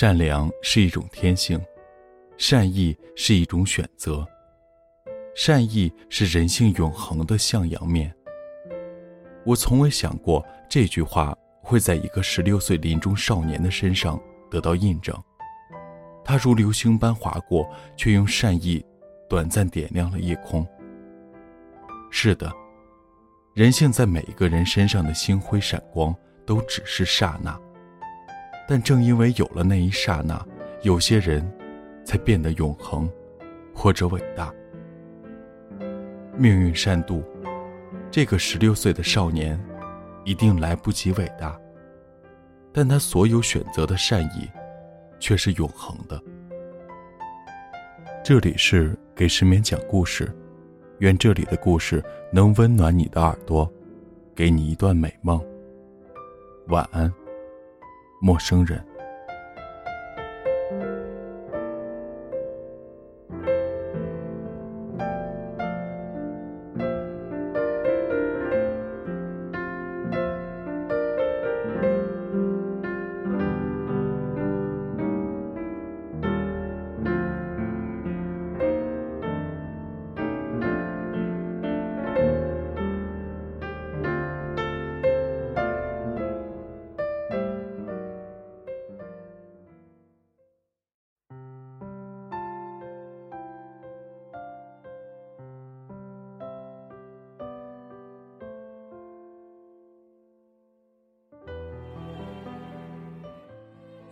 善良是一种天性，善意是一种选择，善意是人性永恒的向阳面。我从未想过这句话会在一个十六岁临终少年的身上得到印证。他如流星般划过，却用善意短暂点亮了夜空。是的，人性在每一个人身上的星辉闪光，都只是刹那。但正因为有了那一刹那，有些人才变得永恒，或者伟大。命运善妒，这个十六岁的少年，一定来不及伟大。但他所有选择的善意，却是永恒的。这里是给失眠讲故事，愿这里的故事能温暖你的耳朵，给你一段美梦。晚安。陌生人。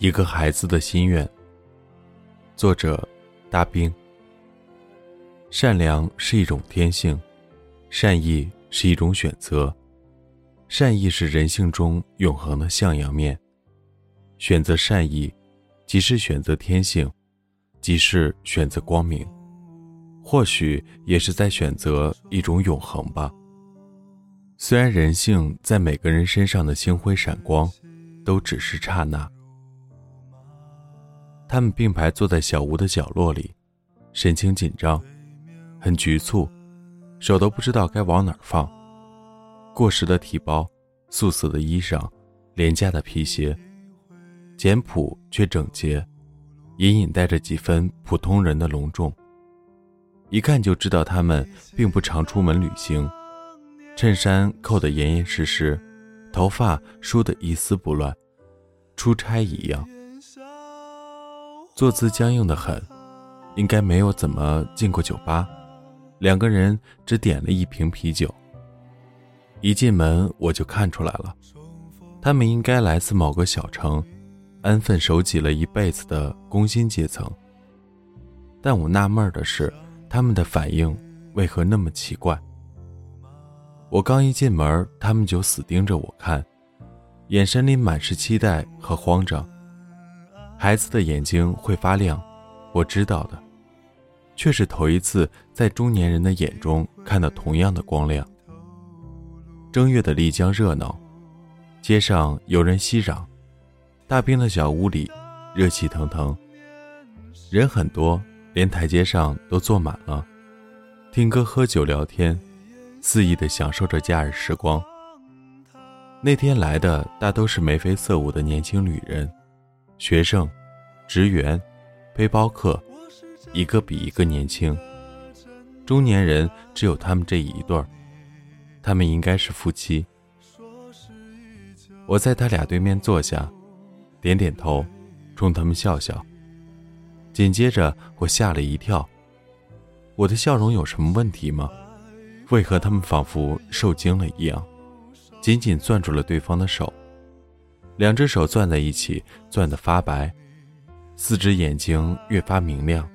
一个孩子的心愿。作者：大兵。善良是一种天性，善意是一种选择，善意是人性中永恒的向阳面。选择善意，即是选择天性，即是选择光明，或许也是在选择一种永恒吧。虽然人性在每个人身上的星辉闪光，都只是刹那。他们并排坐在小屋的角落里，神情紧张，很局促，手都不知道该往哪儿放。过时的提包，素色的衣裳，廉价的皮鞋，简朴却整洁，隐隐带着几分普通人的隆重。一看就知道他们并不常出门旅行，衬衫扣得严严实实，头发梳得一丝不乱，出差一样。坐姿僵硬的很，应该没有怎么进过酒吧。两个人只点了一瓶啤酒。一进门我就看出来了，他们应该来自某个小城，安分守己了一辈子的工薪阶层。但我纳闷的是，他们的反应为何那么奇怪？我刚一进门，他们就死盯着我看，眼神里满是期待和慌张。孩子的眼睛会发亮，我知道的，却是头一次在中年人的眼中看到同样的光亮。正月的丽江热闹，街上有人熙攘，大冰的小屋里热气腾腾，人很多，连台阶上都坐满了，听歌、喝酒、聊天，肆意地享受着假日时光。那天来的大都是眉飞色舞的年轻女人。学生、职员、背包客，一个比一个年轻。中年人只有他们这一对儿，他们应该是夫妻。我在他俩对面坐下，点点头，冲他们笑笑。紧接着，我吓了一跳，我的笑容有什么问题吗？为何他们仿佛受惊了一样，紧紧攥住了对方的手？两只手攥在一起，攥得发白，四只眼睛越发明亮，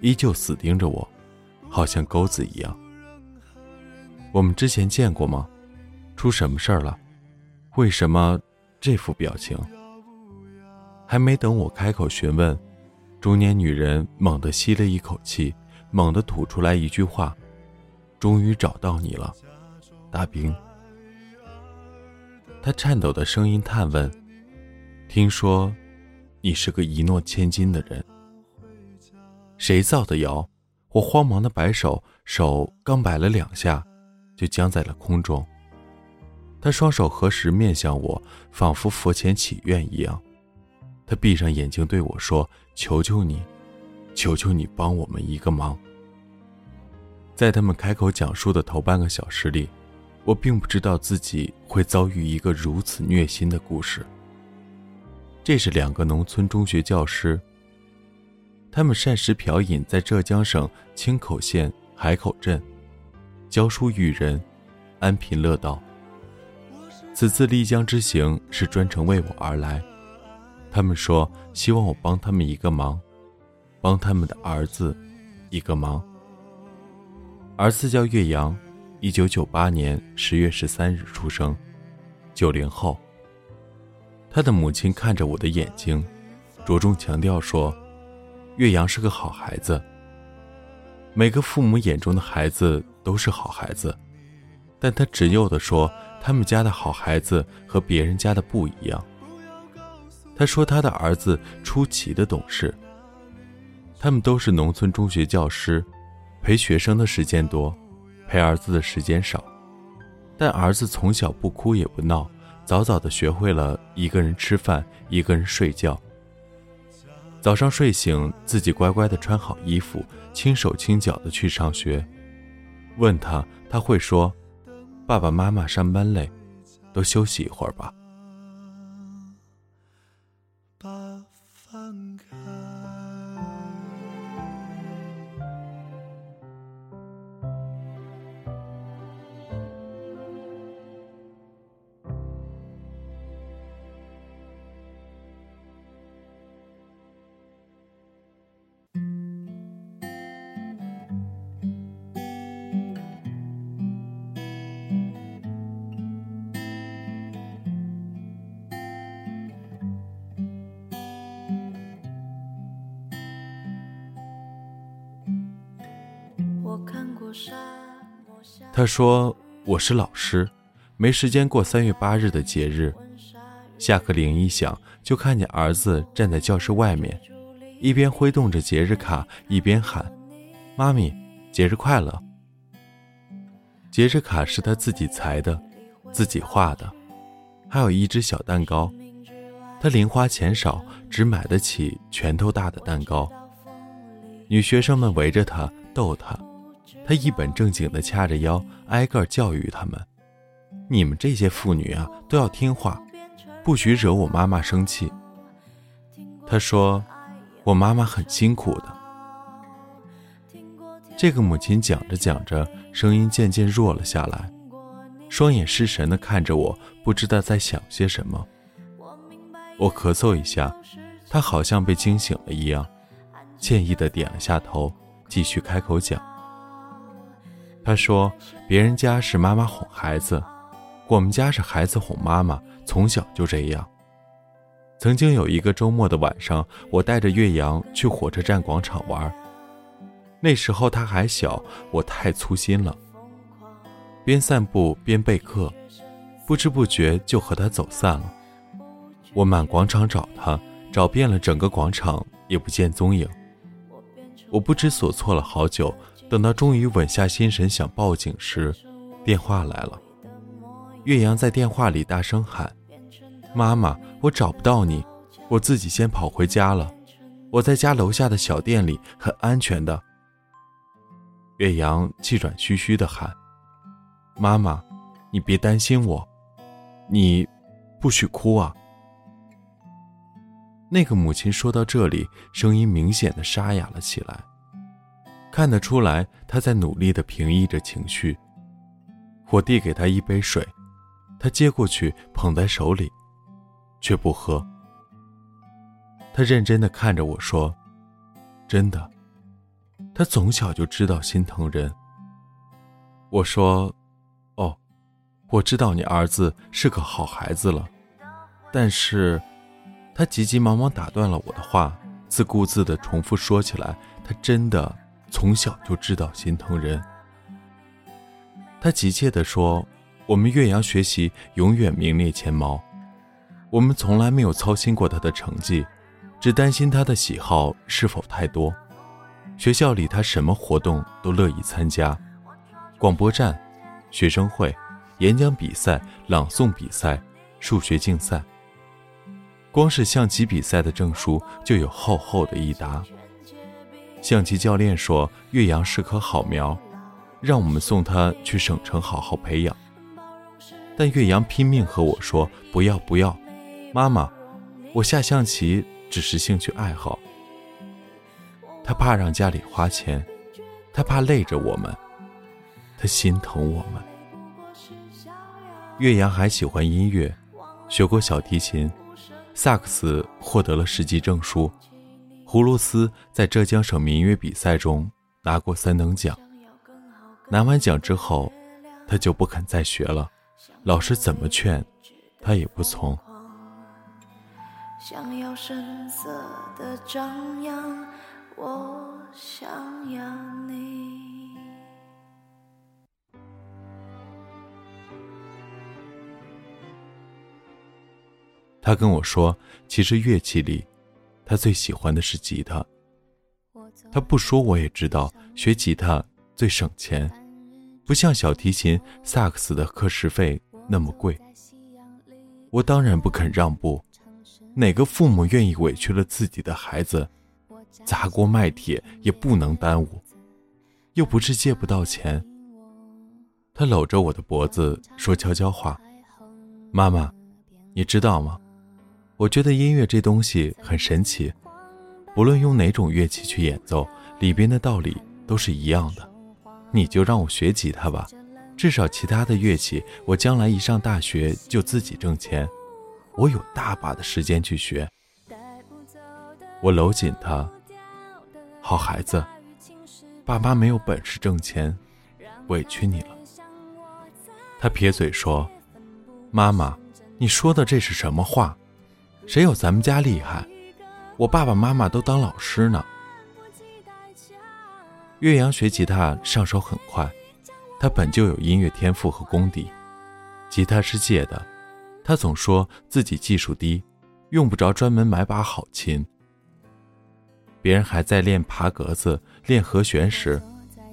依旧死盯着我，好像钩子一样。我们之前见过吗？出什么事儿了？为什么这副表情？还没等我开口询问，中年女人猛地吸了一口气，猛地吐出来一句话：“终于找到你了，大兵。”他颤抖的声音探问：“听说，你是个一诺千金的人。谁造的谣？”我慌忙的摆手，手刚摆了两下，就僵在了空中。他双手合十，面向我，仿佛佛前祈愿一样：“他闭上眼睛对我说：“求求你，求求你帮我们一个忙。”在他们开口讲述的头半个小时里，我并不知道自己会遭遇一个如此虐心的故事。这是两个农村中学教师，他们膳食嫖饮在浙江省青口县海口镇，教书育人，安贫乐道。此次丽江之行是专程为我而来。他们说希望我帮他们一个忙，帮他们的儿子一个忙。儿子叫岳阳，一九九八年十月十三日出生，九零后。他的母亲看着我的眼睛，着重强调说：“岳阳是个好孩子。每个父母眼中的孩子都是好孩子，但他执拗地说，他们家的好孩子和别人家的不一样。他说他的儿子出奇的懂事。他们都是农村中学教师，陪学生的时间多，陪儿子的时间少，但儿子从小不哭也不闹。”早早的学会了一个人吃饭，一个人睡觉。早上睡醒，自己乖乖的穿好衣服，轻手轻脚的去上学。问他，他会说：“爸爸妈妈上班累，多休息一会儿吧。”他说：“我是老师，没时间过三月八日的节日。下课铃一响，就看见儿子站在教室外面，一边挥动着节日卡，一边喊：‘妈咪，节日快乐！’节日卡是他自己裁的，自己画的，还有一只小蛋糕。他零花钱少，只买得起拳头大的蛋糕。女学生们围着他逗他。”他一本正经地掐着腰，挨个教育他们：“你们这些妇女啊，都要听话，不许惹我妈妈生气。”他说：“我妈妈很辛苦的。”这个母亲讲着讲着，声音渐渐弱了下来，双眼失神地看着我，不知道在想些什么。我咳嗽一下，她好像被惊醒了一样，歉意地点了下头，继续开口讲。他说：“别人家是妈妈哄孩子，我们家是孩子哄妈妈，从小就这样。”曾经有一个周末的晚上，我带着岳阳去火车站广场玩。那时候他还小，我太粗心了。边散步边备课，不知不觉就和他走散了。我满广场找他，找遍了整个广场，也不见踪影。我不知所措了好久。等到终于稳下心神想报警时，电话来了。岳阳在电话里大声喊：“妈妈，我找不到你，我自己先跑回家了。我在家楼下的小店里，很安全的。”岳阳气喘吁吁地喊：“妈妈，你别担心我，你不许哭啊！”那个母亲说到这里，声音明显的沙哑了起来。看得出来，他在努力地平抑着情绪。我递给他一杯水，他接过去捧在手里，却不喝。他认真地看着我说：“真的，他从小就知道心疼人。”我说：“哦，我知道你儿子是个好孩子了，但是……”他急急忙忙打断了我的话，自顾自地重复说起来：“他真的。”从小就知道心疼人，他急切地说：“我们岳阳学习永远名列前茅，我们从来没有操心过他的成绩，只担心他的喜好是否太多。学校里他什么活动都乐意参加，广播站、学生会、演讲比赛、朗诵比赛、数学竞赛。光是象棋比赛的证书就有厚厚的一沓。象棋教练说岳阳是棵好苗，让我们送他去省城好好培养。但岳阳拼命和我说不要不要，妈妈，我下象棋只是兴趣爱好。他怕让家里花钱，他怕累着我们，他心疼我们。岳阳还喜欢音乐，学过小提琴，萨克斯获得了十级证书，葫芦丝在浙江省民乐比赛中拿过三等奖。拿完奖之后，他就不肯再学了，老师怎么劝，他也不从。想要声色的张扬。我想要你。他跟我说，其实乐器里，他最喜欢的是吉他。他不说我也知道，学吉他最省钱，不像小提琴、萨克斯的课时费那么贵。我当然不肯让步，哪个父母愿意委屈了自己的孩子？砸锅卖铁也不能耽误，又不是借不到钱。他搂着我的脖子说悄悄话：“妈妈，你知道吗？我觉得音乐这东西很神奇，不论用哪种乐器去演奏，里边的道理都是一样的。你就让我学吉他吧，至少其他的乐器，我将来一上大学就自己挣钱，我有大把的时间去学。”我搂紧他。好孩子，爸妈没有本事挣钱，委屈你了。他撇嘴说：“妈妈，你说的这是什么话？谁有咱们家厉害？我爸爸妈妈都当老师呢。”岳阳学吉他上手很快，他本就有音乐天赋和功底。吉他是借的，他总说自己技术低，用不着专门买把好琴。别人还在练爬格子、练和弦时，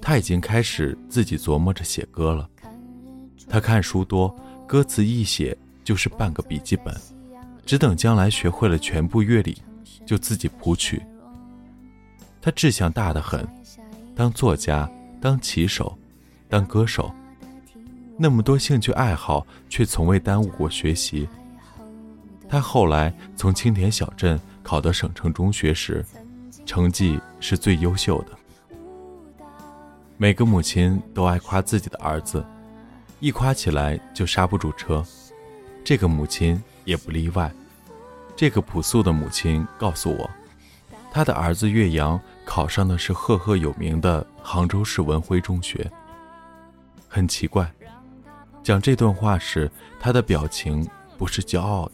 他已经开始自己琢磨着写歌了。他看书多，歌词一写就是半个笔记本，只等将来学会了全部乐理，就自己谱曲。他志向大得很，当作家、当棋手、当歌手，那么多兴趣爱好，却从未耽误过学习。他后来从青田小镇考到省城中学时。成绩是最优秀的。每个母亲都爱夸自己的儿子，一夸起来就刹不住车。这个母亲也不例外。这个朴素的母亲告诉我，她的儿子岳阳考上的是赫赫有名的杭州市文晖中学。很奇怪，讲这段话时，他的表情不是骄傲的，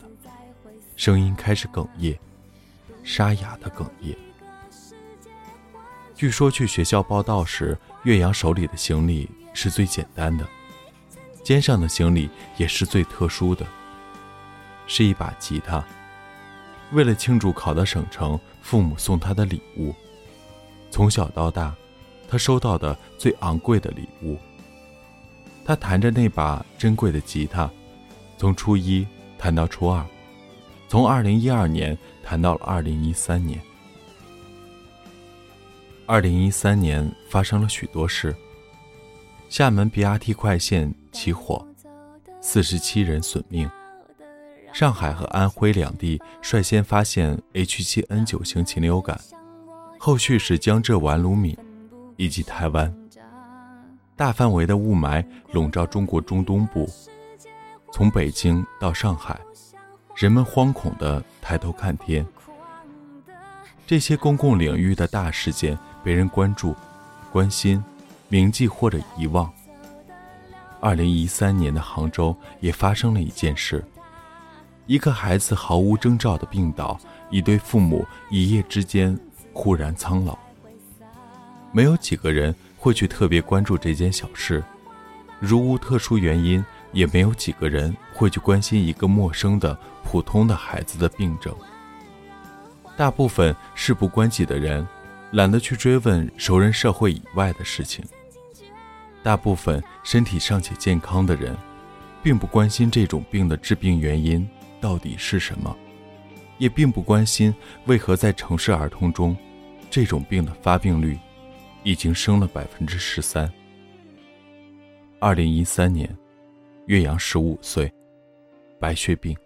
声音开始哽咽，沙哑的哽咽。据说去学校报道时，岳阳手里的行李是最简单的，肩上的行李也是最特殊的，是一把吉他。为了庆祝考到省城，父母送他的礼物。从小到大，他收到的最昂贵的礼物。他弹着那把珍贵的吉他，从初一弹到初二，从二零一二年弹到了二零一三年。二零一三年发生了许多事。厦门 BRT 快线起火，四十七人损命。上海和安徽两地率先发现 H7N9 型禽流感，后续是江浙皖鲁闽以及台湾。大范围的雾霾笼罩中国中东部，从北京到上海，人们惶恐地抬头看天。这些公共领域的大事件。被人关注、关心、铭记或者遗忘。二零一三年的杭州也发生了一件事：一个孩子毫无征兆的病倒，一对父母一夜之间忽然苍老。没有几个人会去特别关注这件小事，如无特殊原因，也没有几个人会去关心一个陌生的普通的孩子的病症。大部分事不关己的人。懒得去追问熟人社会以外的事情。大部分身体尚且健康的人，并不关心这种病的致病原因到底是什么。也并不关心为何在城市儿童中，这种病的发病率已经升了百分之十三。二零一三年，岳阳十五岁，白血病。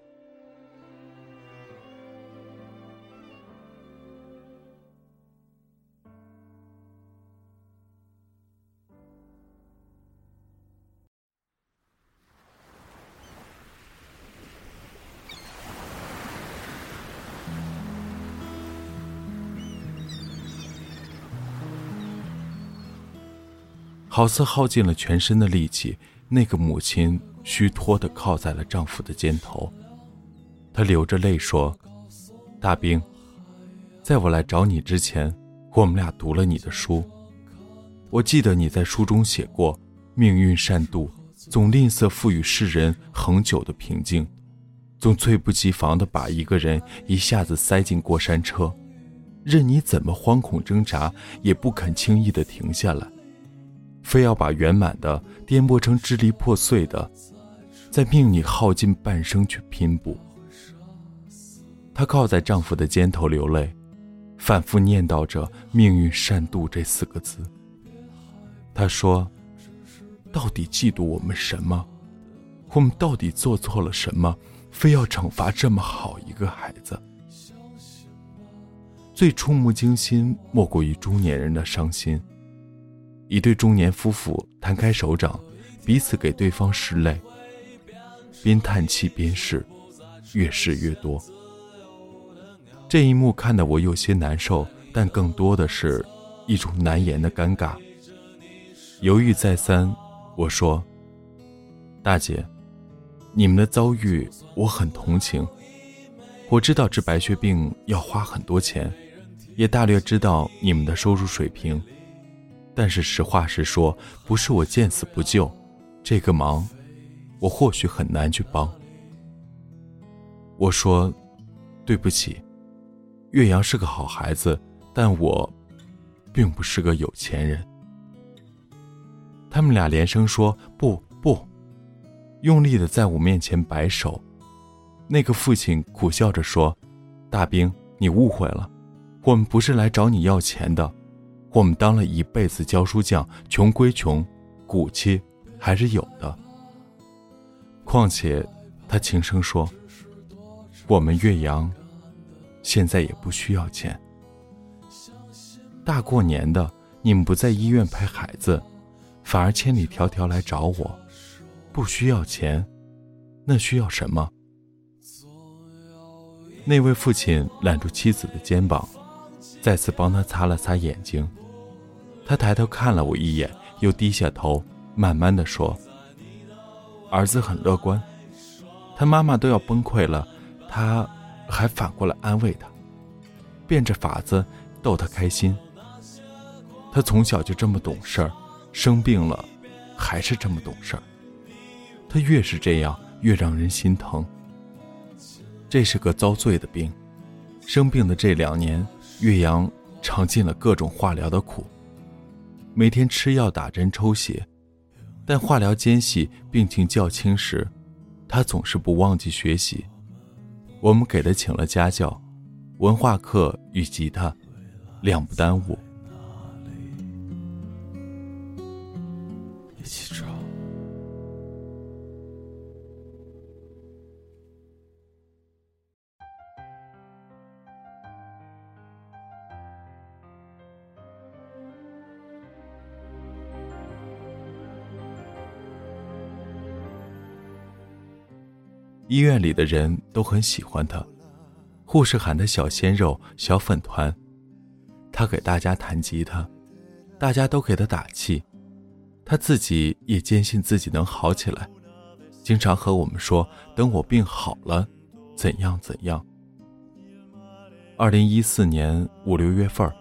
好似耗尽了全身的力气，那个母亲虚脱地靠在了丈夫的肩头。她流着泪说：“大兵，在我来找你之前，我们俩读了你的书。我记得你在书中写过，命运善妒，总吝啬赋予世人恒久的平静，总猝不及防地把一个人一下子塞进过山车，任你怎么惶恐挣扎，也不肯轻易地停下来。”非要把圆满的颠簸成支离破碎的，在命你耗尽半生去拼补。她靠在丈夫的肩头流泪，反复念叨着“命运善妒”这四个字。她说：“到底嫉妒我们什么？我们到底做错了什么？非要惩罚这么好一个孩子？”最触目惊心，莫过于中年人的伤心。一对中年夫妇摊开手掌，彼此给对方拭泪，边叹气边拭，越拭越多。这一幕看得我有些难受，但更多的是一种难言的尴尬。犹豫再三，我说：“大姐，你们的遭遇我很同情。我知道治白血病要花很多钱，也大略知道你们的收入水平。”但是实话实说，不是我见死不救，这个忙，我或许很难去帮。我说，对不起，岳阳是个好孩子，但我，并不是个有钱人。他们俩连声说不不，用力的在我面前摆手。那个父亲苦笑着说：“大兵，你误会了，我们不是来找你要钱的。”我们当了一辈子教书匠，穷归穷，骨气还是有的。况且，他轻声说：“我们岳阳，现在也不需要钱。大过年的，你们不在医院陪孩子，反而千里迢迢来找我，不需要钱，那需要什么？”那位父亲揽住妻子的肩膀，再次帮他擦了擦眼睛。他抬头看了我一眼，又低下头，慢慢的说：“儿子很乐观，他妈妈都要崩溃了，他还反过来安慰他，变着法子逗他开心。他从小就这么懂事儿，生病了还是这么懂事儿。他越是这样，越让人心疼。这是个遭罪的病，生病的这两年，岳阳尝尽了各种化疗的苦。”每天吃药、打针、抽血，但化疗间隙病情较轻时，他总是不忘记学习。我们给他请了家教，文化课与吉他，两不耽误。医院里的人都很喜欢他，护士喊他“小鲜肉”“小粉团”。他给大家弹吉他，大家都给他打气，他自己也坚信自己能好起来，经常和我们说：“等我病好了，怎样怎样。”二零一四年五六月份，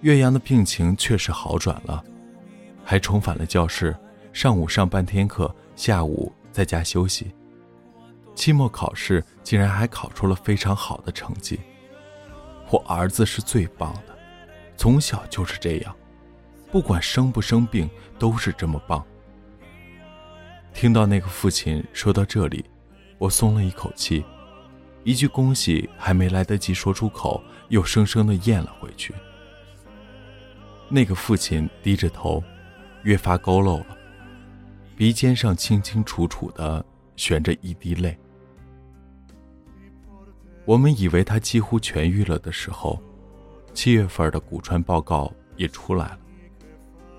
岳阳的病情确实好转了，还重返了教室，上午上半天课，下午在家休息。期末考试竟然还考出了非常好的成绩，我儿子是最棒的，从小就是这样，不管生不生病都是这么棒。听到那个父亲说到这里，我松了一口气，一句恭喜还没来得及说出口，又生生的咽了回去。那个父亲低着头，越发佝偻了，鼻尖上清清楚楚的悬着一滴泪。我们以为他几乎痊愈了的时候，七月份的骨穿报告也出来了，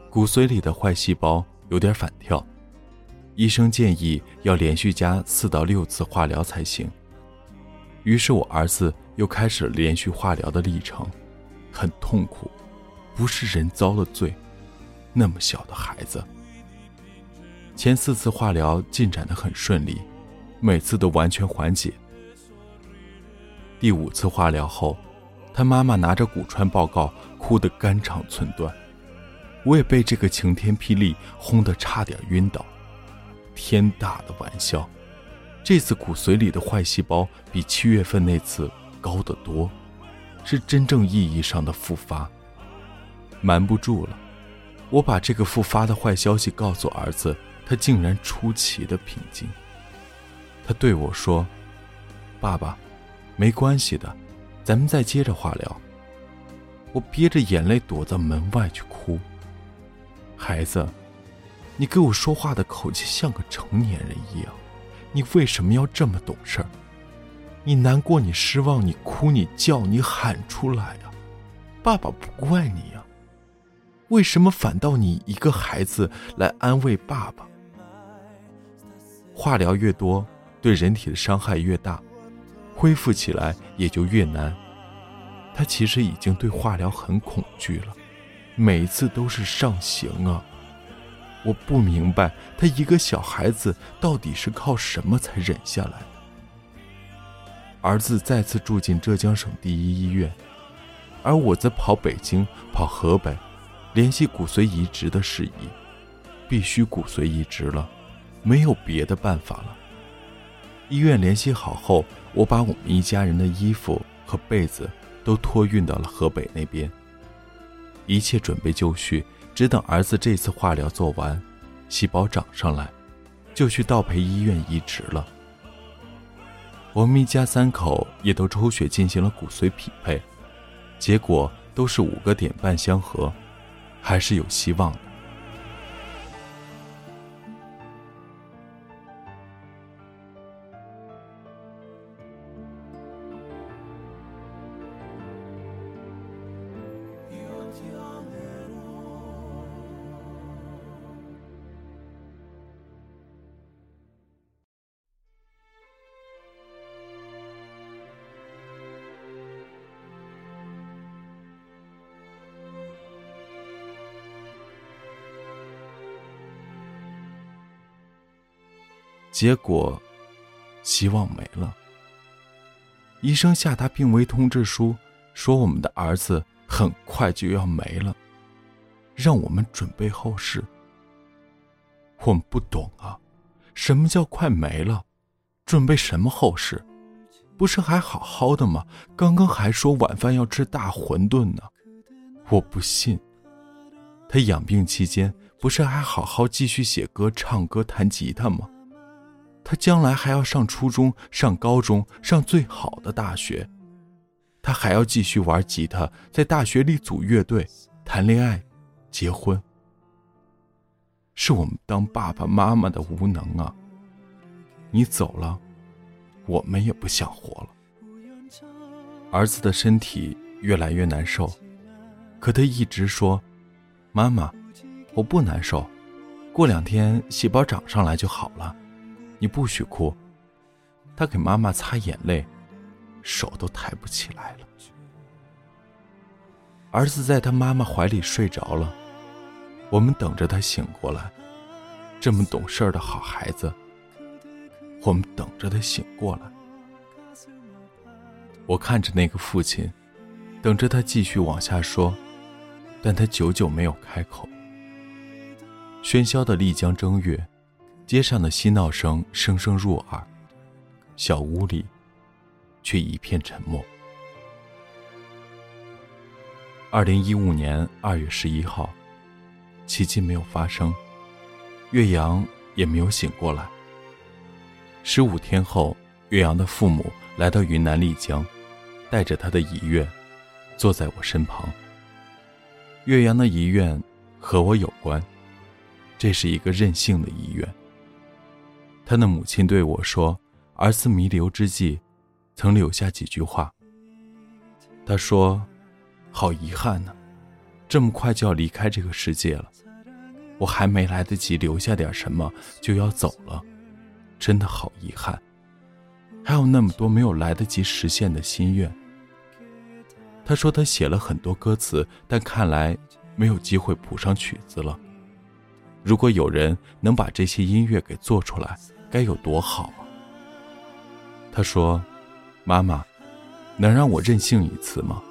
骨髓里的坏细胞有点反跳，医生建议要连续加四到六次化疗才行。于是我儿子又开始了连续化疗的历程，很痛苦，不是人遭了罪，那么小的孩子。前四次化疗进展的很顺利，每次都完全缓解。第五次化疗后，他妈妈拿着骨穿报告哭得肝肠寸断，我也被这个晴天霹雳轰得差点晕倒。天大的玩笑！这次骨髓里的坏细胞比七月份那次高得多，是真正意义上的复发。瞒不住了，我把这个复发的坏消息告诉儿子，他竟然出奇的平静。他对我说：“爸爸，没关系的，咱们再接着化疗。”我憋着眼泪躲到门外去哭。孩子，你给我说话的口气像个成年人一样。你为什么要这么懂事？你难过，你失望，你哭，你叫，你喊出来啊！爸爸不怪你呀。为什么反倒你一个孩子来安慰爸爸？化疗越多，对人体的伤害越大，恢复起来也就越难。他其实已经对化疗很恐惧了，每次都是上刑啊。我不明白，他一个小孩子到底是靠什么才忍下来的。儿子再次住进浙江省第一医院，而我则跑北京、跑河北，联系骨髓移植的事宜。必须骨髓移植了，没有别的办法了。医院联系好后，我把我们一家人的衣服和被子都托运到了河北那边，一切准备就绪。只等儿子这次化疗做完，细胞长上来，就去道培医院移植了。我们一家三口也都抽血进行了骨髓匹配，结果都是五个点半相合，还是有希望的。结果，希望没了。医生下达病危通知书，说我们的儿子很快就要没了，让我们准备后事。我们不懂啊，什么叫快没了？准备什么后事？不是还好好的吗？刚刚还说晚饭要吃大馄饨呢。我不信。他养病期间不是还好好继续写歌、唱歌、弹吉他吗？他将来还要上初中、上高中、上最好的大学，他还要继续玩吉他，在大学里组乐队、谈恋爱、结婚。是我们当爸爸妈妈的无能啊！你走了，我们也不想活了。儿子的身体越来越难受，可他一直说：“妈妈，我不难受，过两天细胞长上来就好了。”你不许哭，他给妈妈擦眼泪，手都抬不起来了。儿子在他妈妈怀里睡着了，我们等着他醒过来。这么懂事的好孩子，我们等着他醒过来。我看着那个父亲，等着他继续往下说，但他久久没有开口。喧嚣的丽江正月。街上的嬉闹声声声入耳，小屋里却一片沉默。二零一五年二月十一号，奇迹没有发生，岳阳也没有醒过来。十五天后，岳阳的父母来到云南丽江，带着他的遗愿，坐在我身旁。岳阳的遗愿和我有关，这是一个任性的遗愿。他的母亲对我说：“儿子弥留之际，曾留下几句话。他说：‘好遗憾呢，这么快就要离开这个世界了，我还没来得及留下点什么，就要走了，真的好遗憾。’还有那么多没有来得及实现的心愿。他说他写了很多歌词，但看来没有机会谱上曲子了。如果有人能把这些音乐给做出来。”该有多好啊！他说：“妈妈，能让我任性一次吗？”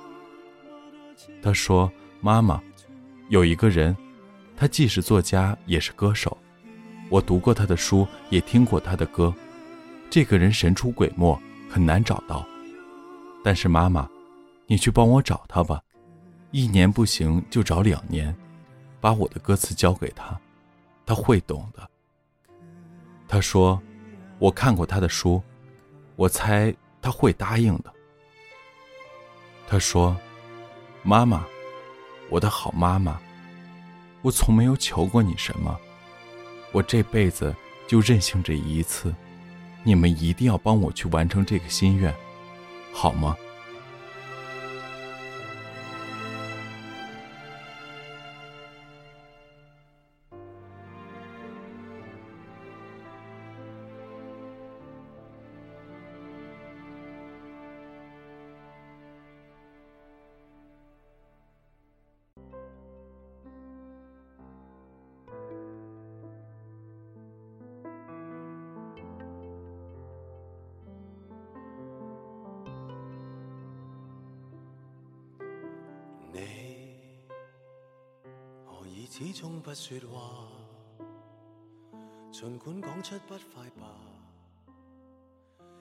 他说：“妈妈，有一个人，他既是作家也是歌手，我读过他的书，也听过他的歌。这个人神出鬼没，很难找到。但是妈妈，你去帮我找他吧，一年不行就找两年，把我的歌词交给他，他会懂的。”他说：“我看过他的书，我猜他会答应的。”他说：“妈妈，我的好妈妈，我从没有求过你什么，我这辈子就任性这一次，你们一定要帮我去完成这个心愿，好吗？”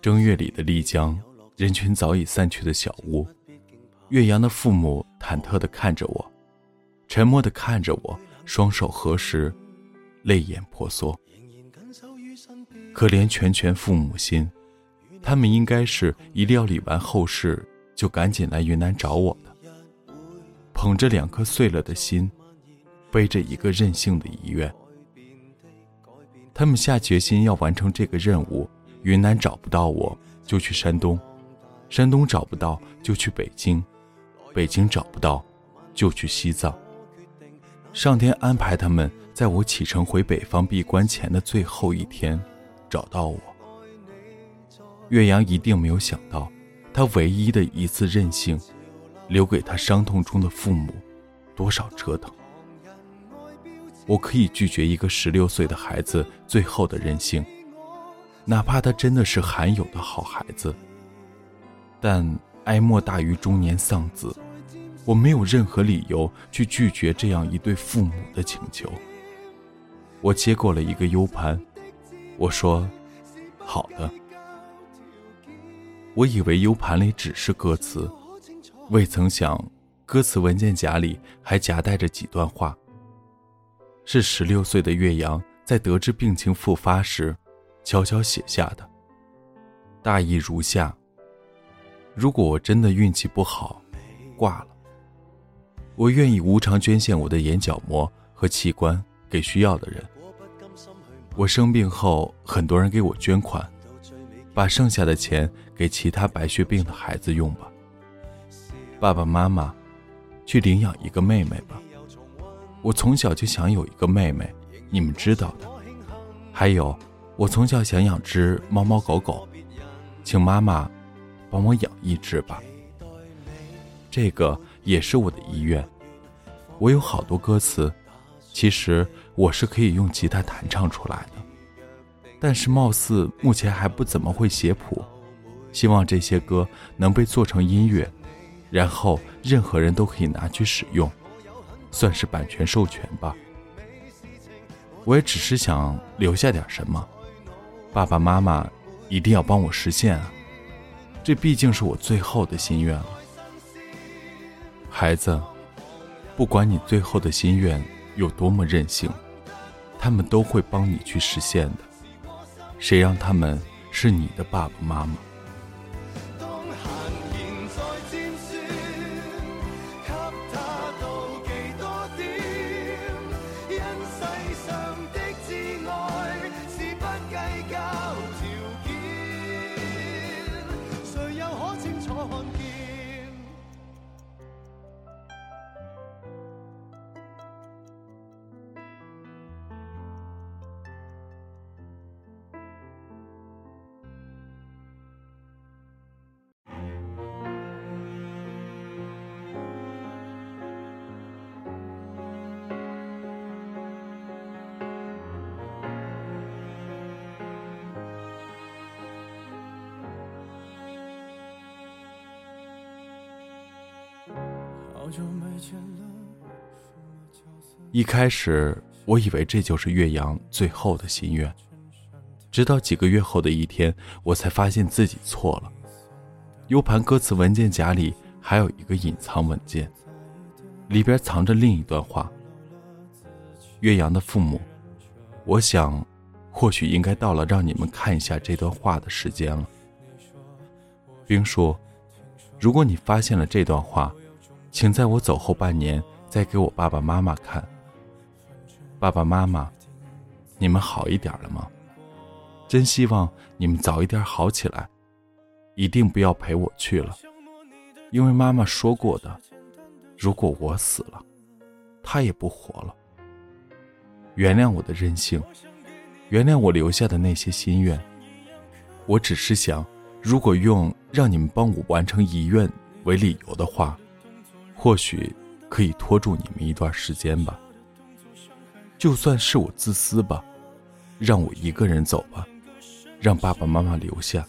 正月里的丽江，人群早已散去的小屋，岳阳的父母忐忑地看着我，沉默地看着我，双手合十，泪眼婆娑。可怜全全父母心，他们应该是一料理完后事就赶紧来云南找我的，捧着两颗碎了的心。背着一个任性的遗愿，他们下决心要完成这个任务。云南找不到我，就去山东；山东找不到，就去北京；北京找不到，就去西藏。上天安排他们在我启程回北方闭关前的最后一天找到我。岳阳一定没有想到，他唯一的一次任性，留给他伤痛中的父母多少折腾。我可以拒绝一个十六岁的孩子最后的任性，哪怕他真的是罕有的好孩子。但哀莫大于中年丧子，我没有任何理由去拒绝这样一对父母的请求。我接过了一个 U 盘，我说：“好的。”我以为 U 盘里只是歌词，未曾想歌词文件夹里还夹带着几段话。是十六岁的岳阳在得知病情复发时，悄悄写下的。大意如下：如果我真的运气不好，挂了，我愿意无偿捐献我的眼角膜和器官给需要的人。我生病后，很多人给我捐款，把剩下的钱给其他白血病的孩子用吧。爸爸妈妈，去领养一个妹妹吧。我从小就想有一个妹妹，你们知道的。还有，我从小想养只猫猫狗狗，请妈妈帮我养一只吧。这个也是我的遗愿。我有好多歌词，其实我是可以用吉他弹唱出来的，但是貌似目前还不怎么会写谱。希望这些歌能被做成音乐，然后任何人都可以拿去使用。算是版权授权吧。我也只是想留下点什么，爸爸妈妈一定要帮我实现啊！这毕竟是我最后的心愿了。孩子，不管你最后的心愿有多么任性，他们都会帮你去实现的。谁让他们是你的爸爸妈妈？一开始我以为这就是岳阳最后的心愿，直到几个月后的一天，我才发现自己错了。U 盘歌词文件夹里还有一个隐藏文件，里边藏着另一段话。岳阳的父母，我想，或许应该到了让你们看一下这段话的时间了。冰说：“如果你发现了这段话，请在我走后半年再给我爸爸妈妈看。爸爸妈妈，你们好一点了吗？真希望你们早一点好起来。”一定不要陪我去了，因为妈妈说过的，如果我死了，她也不活了。原谅我的任性，原谅我留下的那些心愿。我只是想，如果用让你们帮我完成遗愿为理由的话，或许可以拖住你们一段时间吧。就算是我自私吧，让我一个人走吧，让爸爸妈妈留下。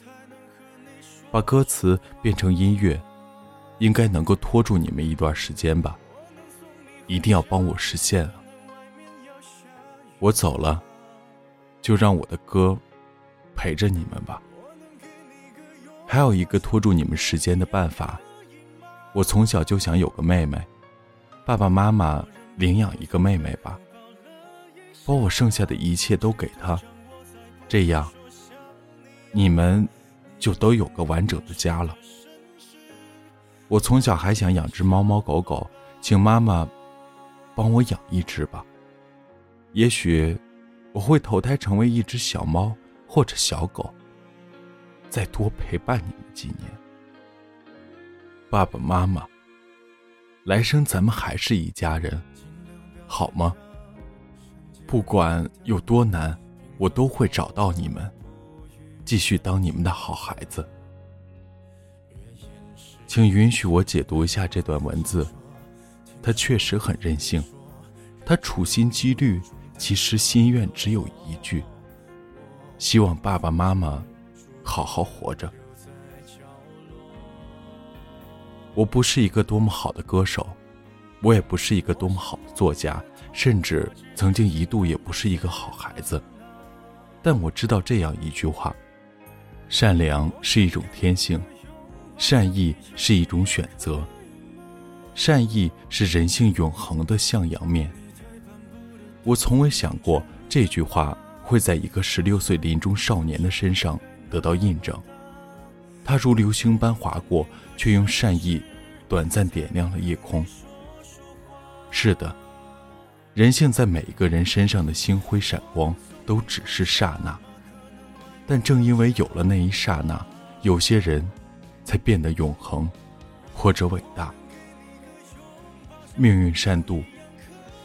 把歌词变成音乐，应该能够拖住你们一段时间吧。一定要帮我实现啊！我走了，就让我的歌陪着你们吧。还有一个拖住你们时间的办法，我从小就想有个妹妹，爸爸妈妈领养一个妹妹吧，把我剩下的一切都给他，这样你们。就都有个完整的家了。我从小还想养只猫猫狗狗，请妈妈帮我养一只吧。也许我会投胎成为一只小猫或者小狗，再多陪伴你们几年。爸爸妈妈，来生咱们还是一家人，好吗？不管有多难，我都会找到你们。继续当你们的好孩子，请允许我解读一下这段文字。他确实很任性，他处心积虑，其实心愿只有一句：希望爸爸妈妈好好活着。我不是一个多么好的歌手，我也不是一个多么好的作家，甚至曾经一度也不是一个好孩子。但我知道这样一句话。善良是一种天性，善意是一种选择，善意是人性永恒的向阳面。我从未想过这句话会在一个十六岁临终少年的身上得到印证。他如流星般划过，却用善意短暂点亮了夜空。是的，人性在每一个人身上的星辉闪光，都只是刹那。但正因为有了那一刹那，有些人，才变得永恒，或者伟大。命运善妒，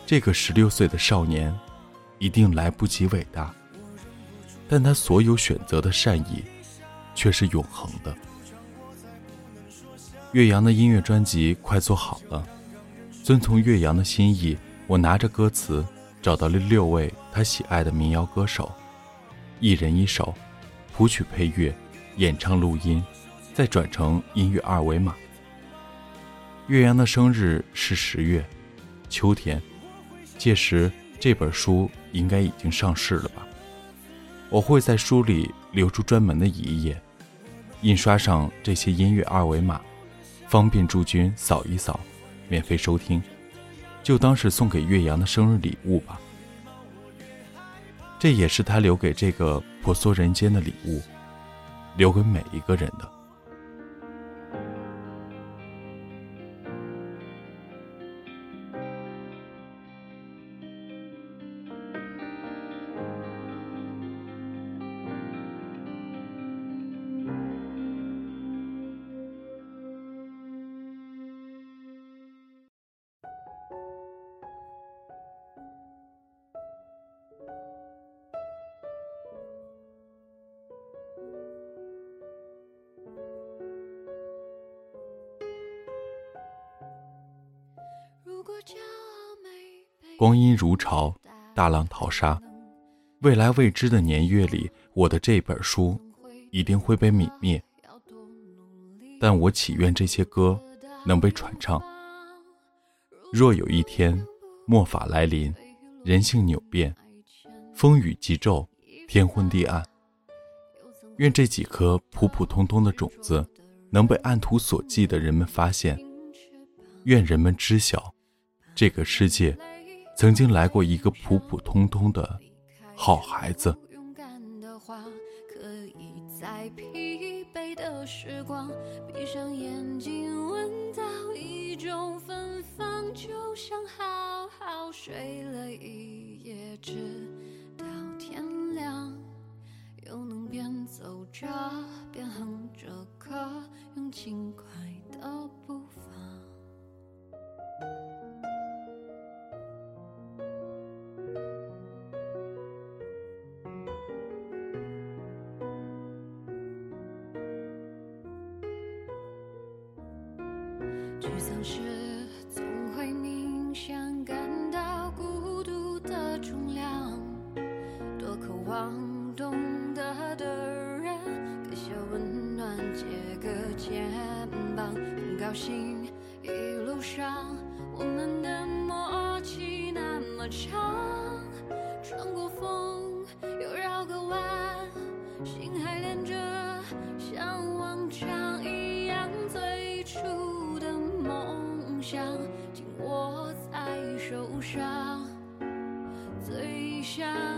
这个十六岁的少年，一定来不及伟大。但他所有选择的善意，却是永恒的。岳阳的音乐专辑快做好了，遵从岳阳的心意，我拿着歌词，找到了六位他喜爱的民谣歌手，一人一首。谱曲、配乐、演唱、录音，再转成音乐二维码。岳阳的生日是十月，秋天，届时这本书应该已经上市了吧？我会在书里留出专门的一页，印刷上这些音乐二维码，方便诸君扫一扫，免费收听，就当是送给岳阳的生日礼物吧。这也是他留给这个婆娑人间的礼物，留给每一个人的。光阴如潮，大浪淘沙，未来未知的年月里，我的这本书一定会被泯灭。但我祈愿这些歌能被传唱，若有一天末法来临，人性扭变，风雨急骤，天昏地暗，愿这几颗普普通通的种子能被按图索骥的人们发现，愿人们知晓，这个世界曾经来过一个普普通通的好孩子。的时光，闭上眼睛，闻到一种芬芳，就想好好睡了一夜，直到天亮，又能边走着边哼着歌，用轻快的步伐。时总会冥想，感到孤独的重量。多渴望懂得的人，给些温暖，借个肩膀。很高兴一路上我们的默契那么长，穿过风。shine.